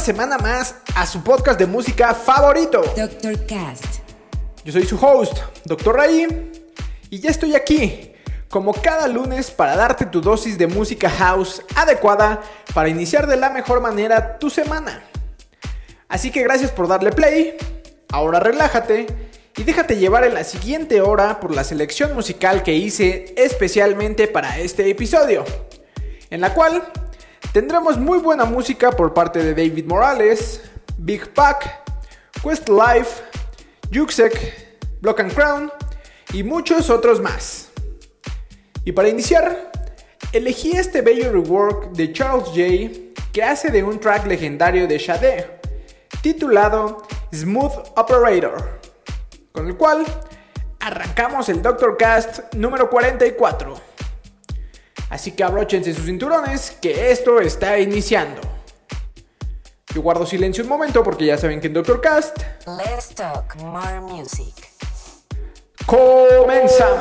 Una semana más a su podcast de música favorito. Dr. Cast. Yo soy su host, Dr. Ray, y ya estoy aquí, como cada lunes, para darte tu dosis de música house adecuada para iniciar de la mejor manera tu semana. Así que gracias por darle play, ahora relájate y déjate llevar en la siguiente hora por la selección musical que hice especialmente para este episodio, en la cual tendremos muy buena música por parte de David Morales, Big Pack, Questlife, Juxek, Block and Crown y muchos otros más. Y para iniciar, elegí este bello rework de Charles J que hace de un track legendario de Sade, titulado Smooth Operator, con el cual arrancamos el Doctor Cast número 44. Así que abróchense sus cinturones, que esto está iniciando. Yo guardo silencio un momento porque ya saben que en Doctor Cast Let's talk more music. comenzamos.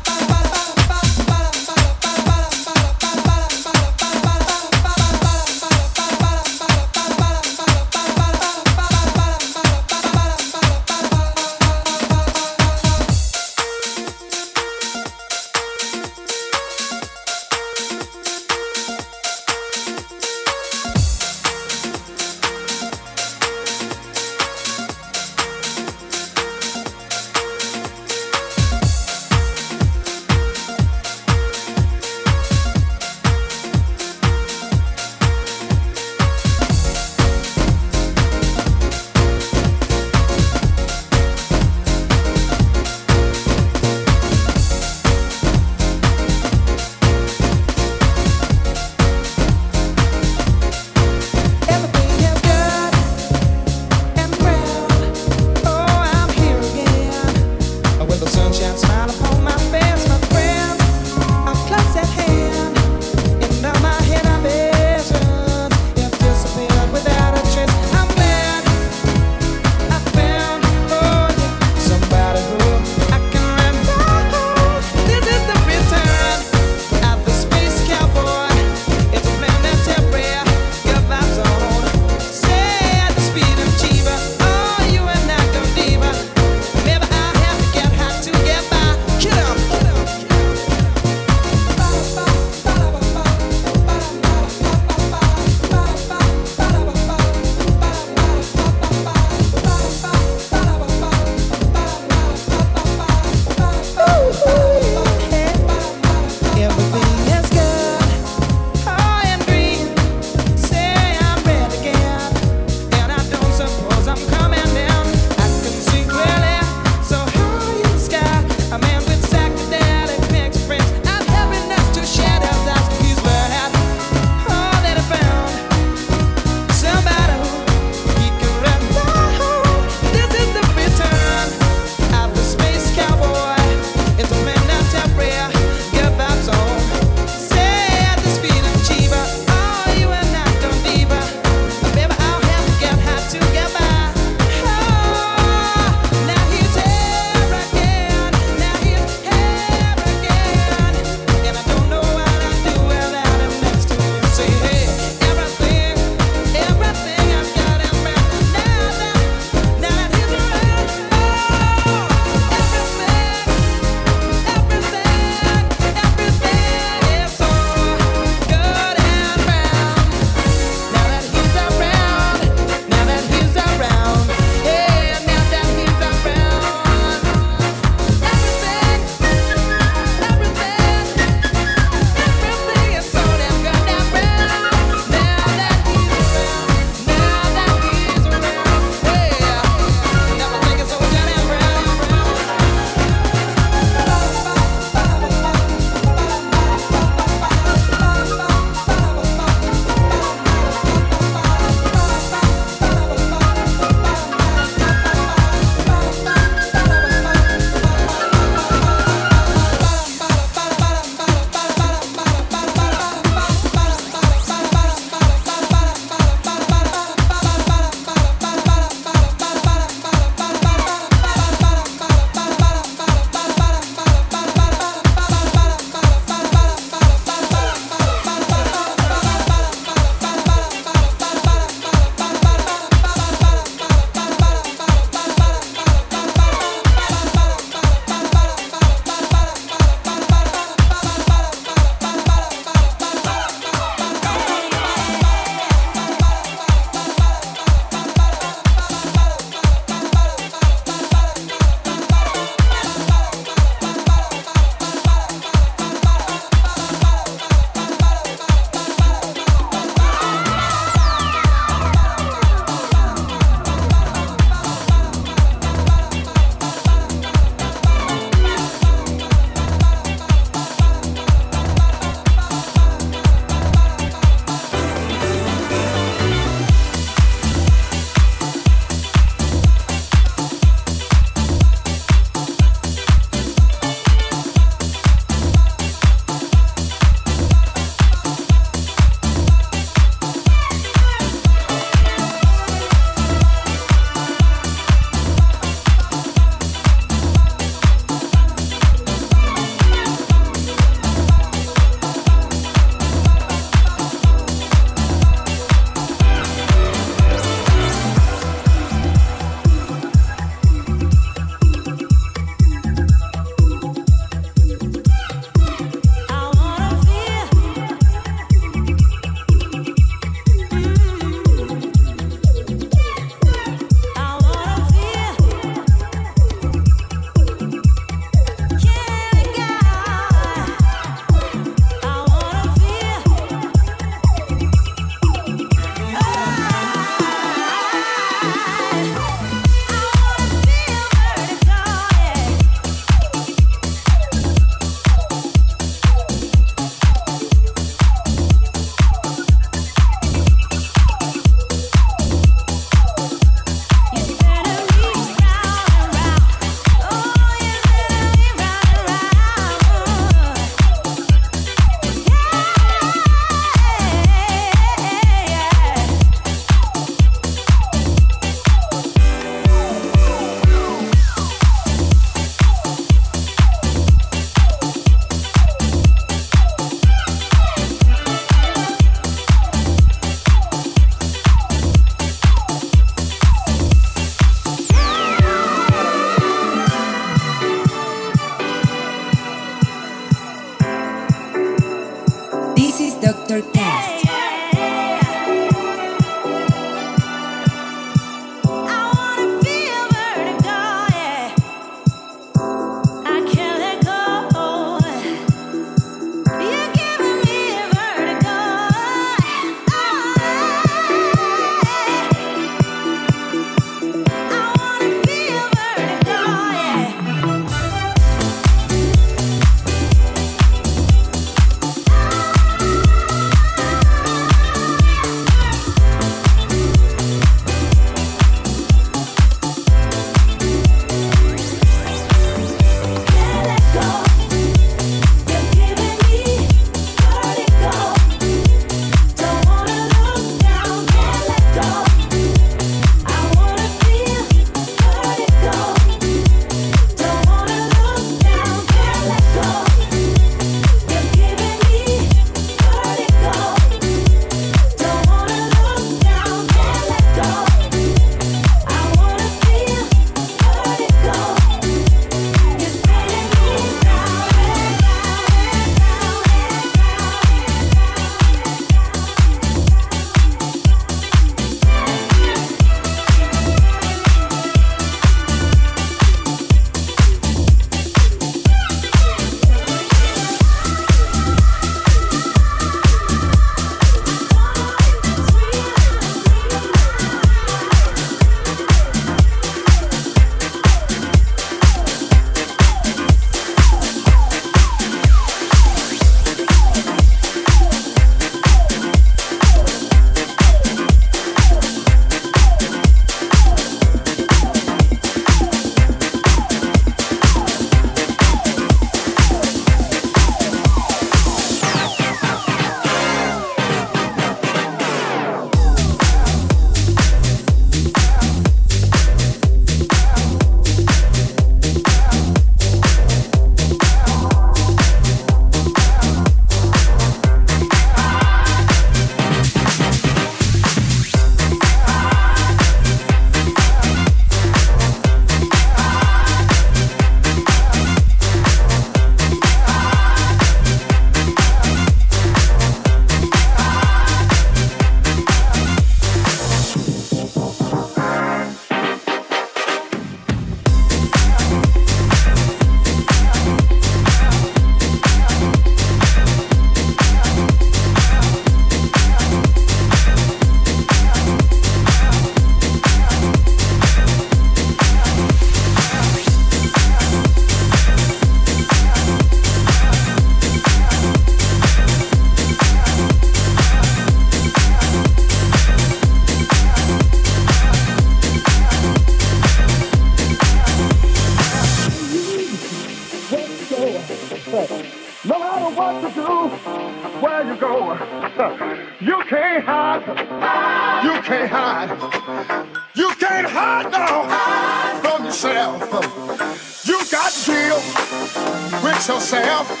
With yourself.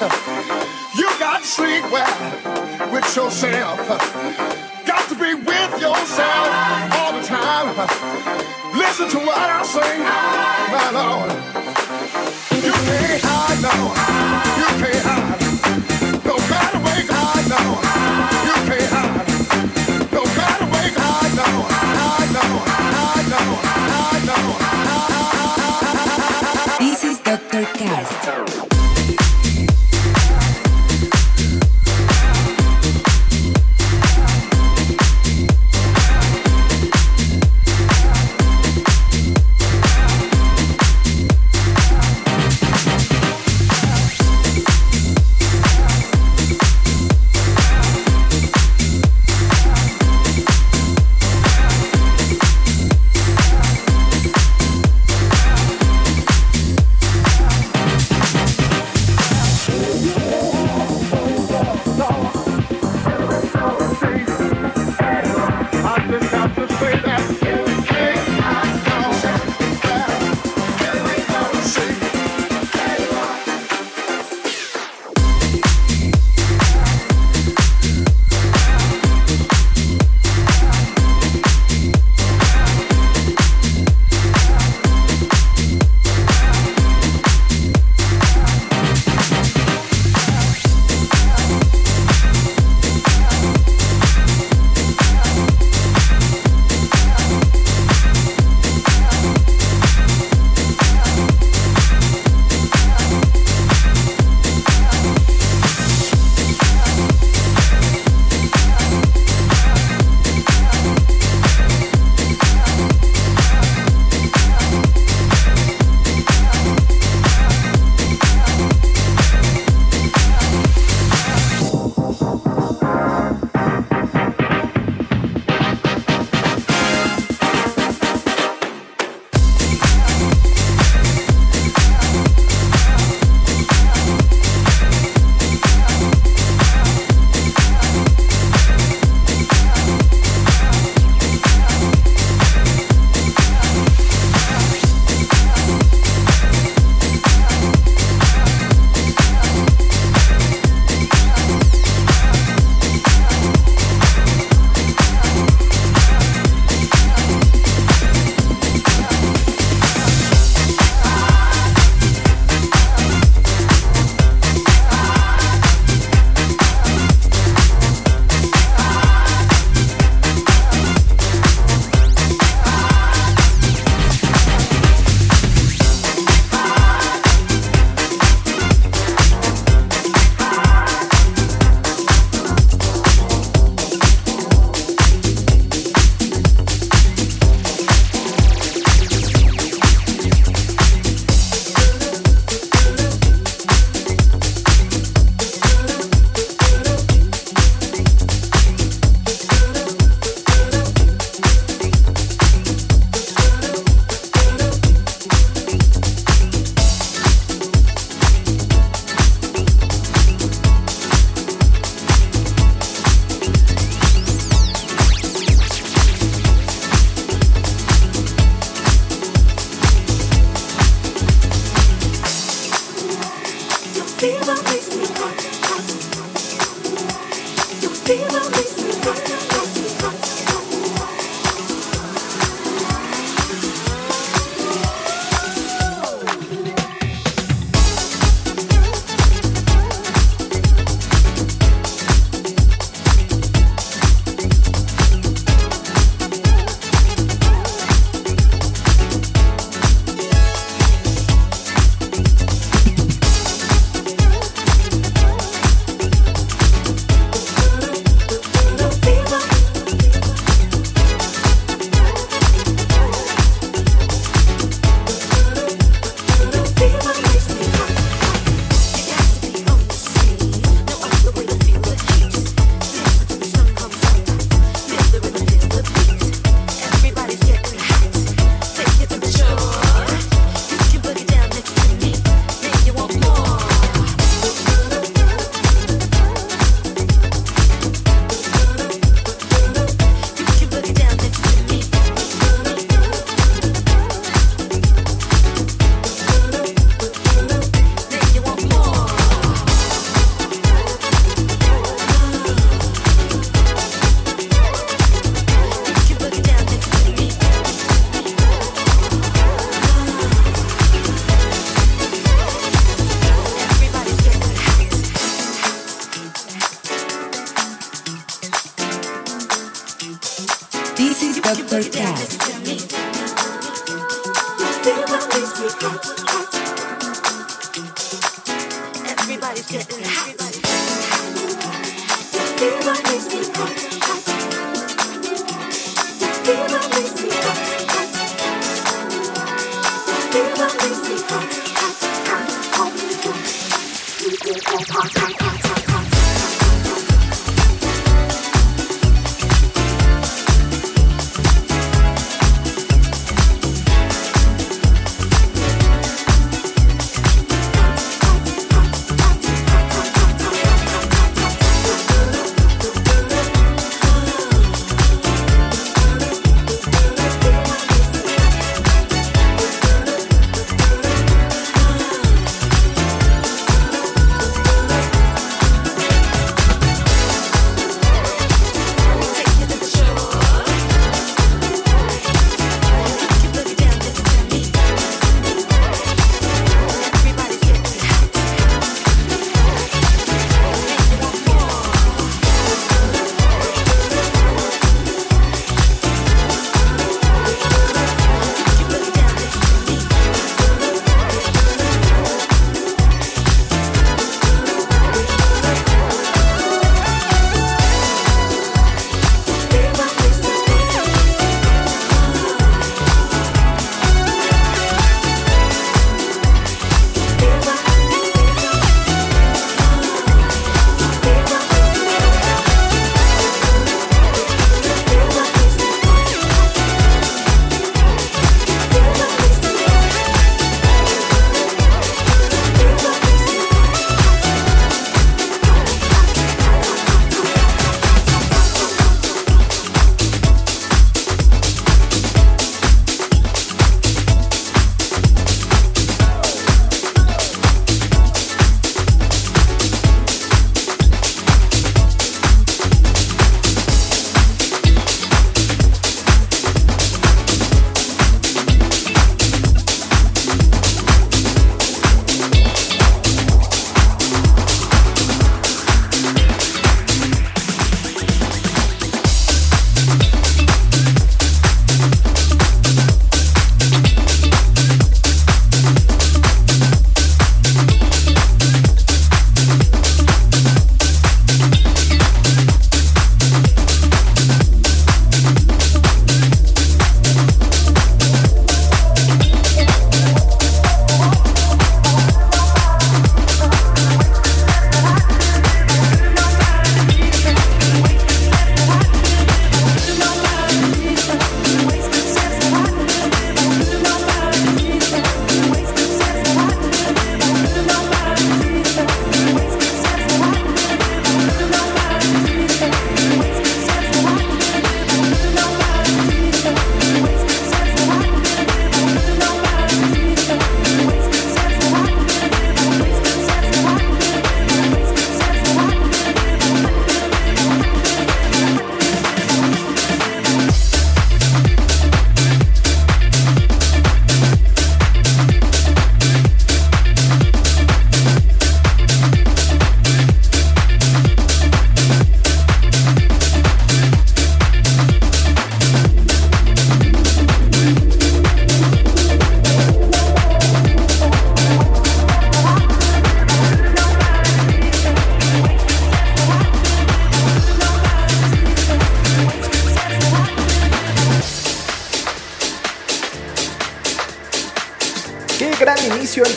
You got to sleep well with yourself. Got to be with yourself all the time. Listen to what I sing, my Lord. You can't hide now. You can't hide. Don't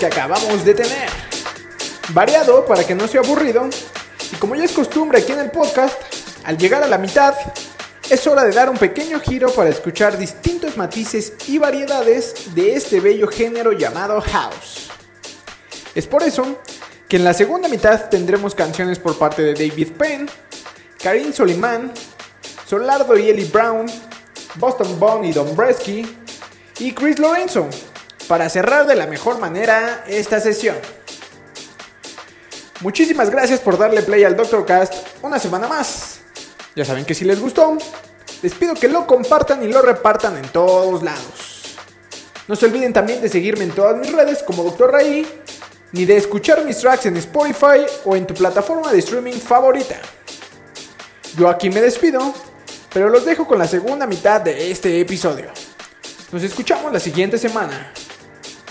que acabamos de tener. Variado para que no sea aburrido. Y como ya es costumbre aquí en el podcast, al llegar a la mitad, es hora de dar un pequeño giro para escuchar distintos matices y variedades de este bello género llamado house. Es por eso que en la segunda mitad tendremos canciones por parte de David Penn, Karim Soliman, Solardo y Ellie Brown, Boston Bone y Don Bresky y Chris Lorenzo para cerrar de la mejor manera esta sesión. Muchísimas gracias por darle play al Doctor Cast una semana más. Ya saben que si les gustó, les pido que lo compartan y lo repartan en todos lados. No se olviden también de seguirme en todas mis redes como Dr. Ray, ni de escuchar mis tracks en Spotify o en tu plataforma de streaming favorita. Yo aquí me despido Pero los dejo con la segunda mitad de este episodio. Nos escuchamos la siguiente semana.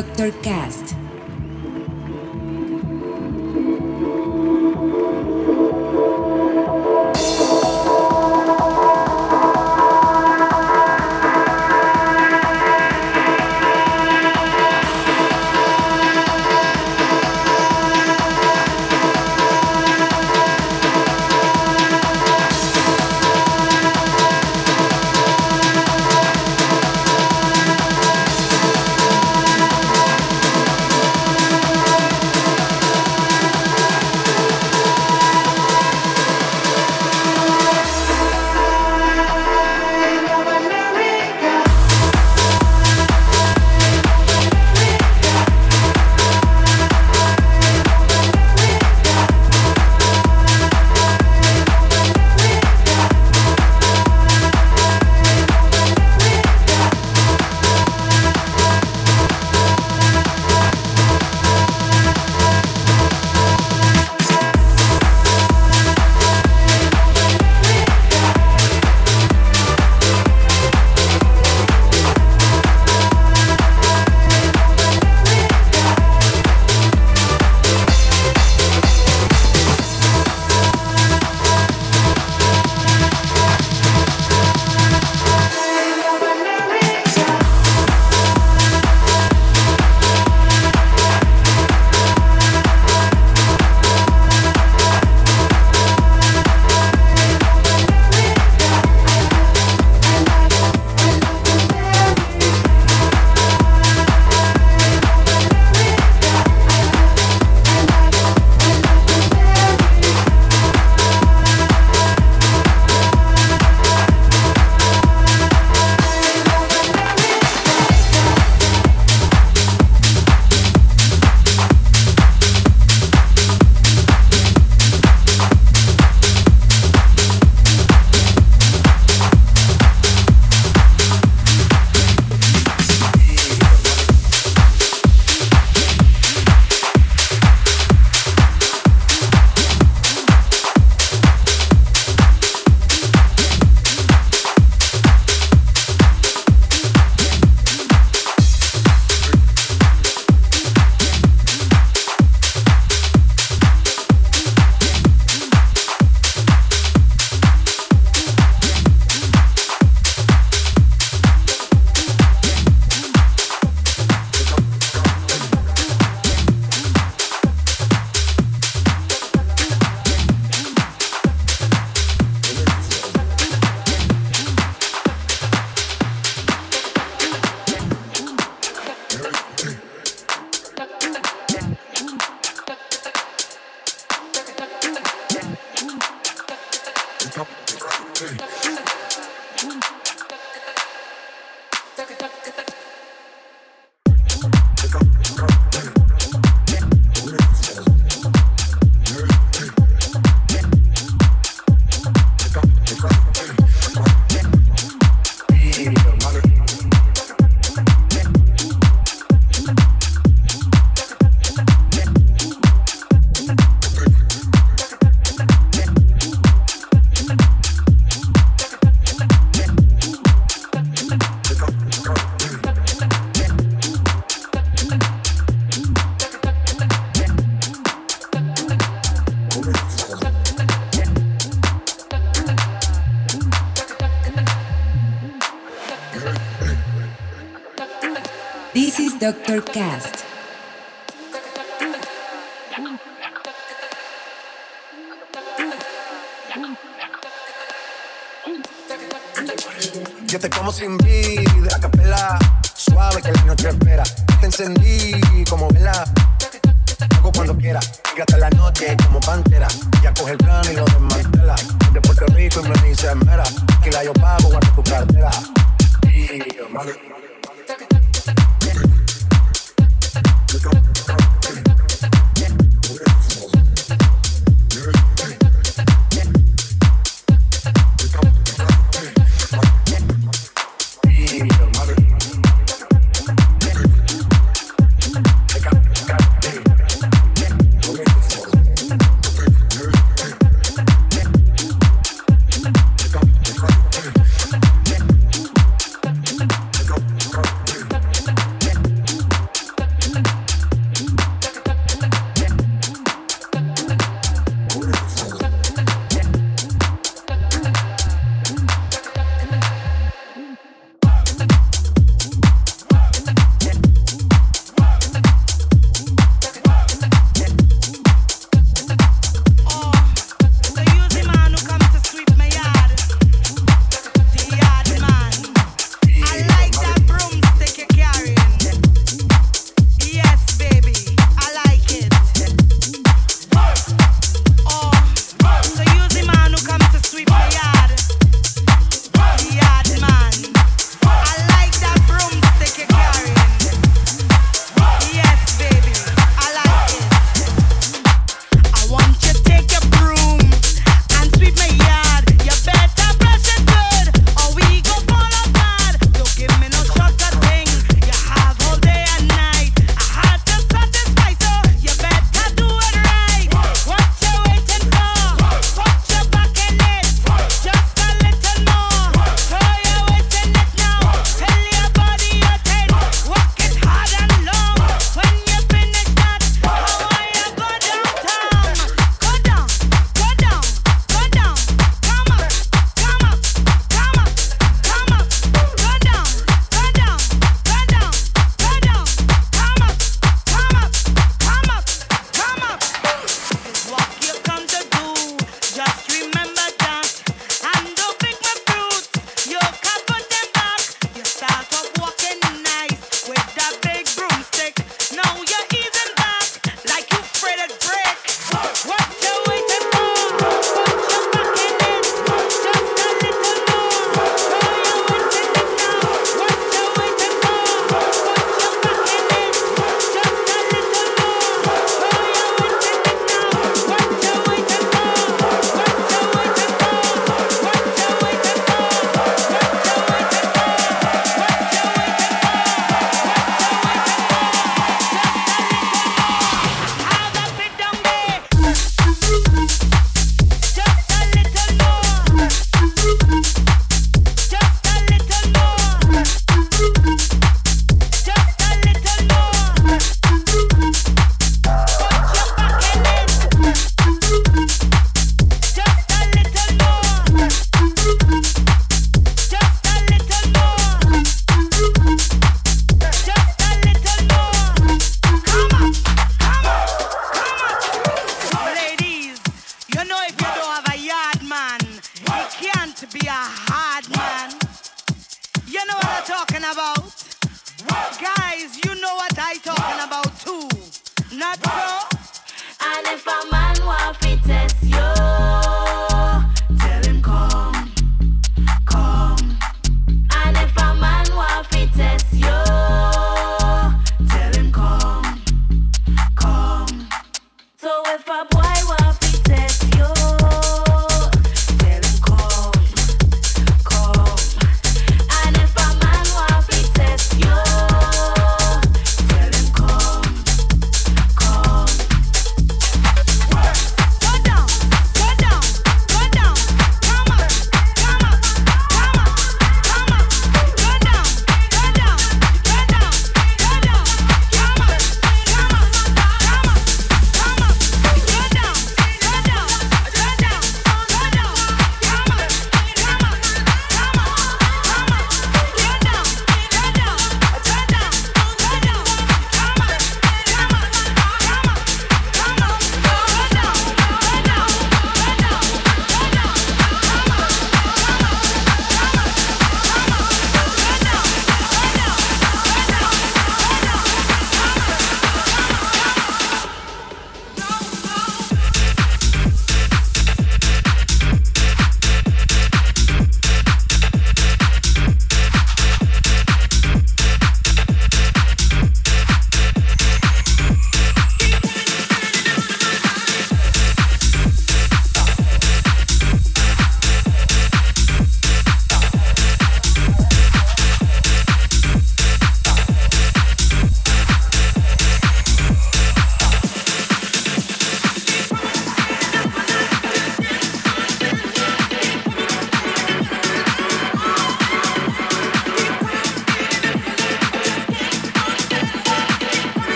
Dr. Cast. Y,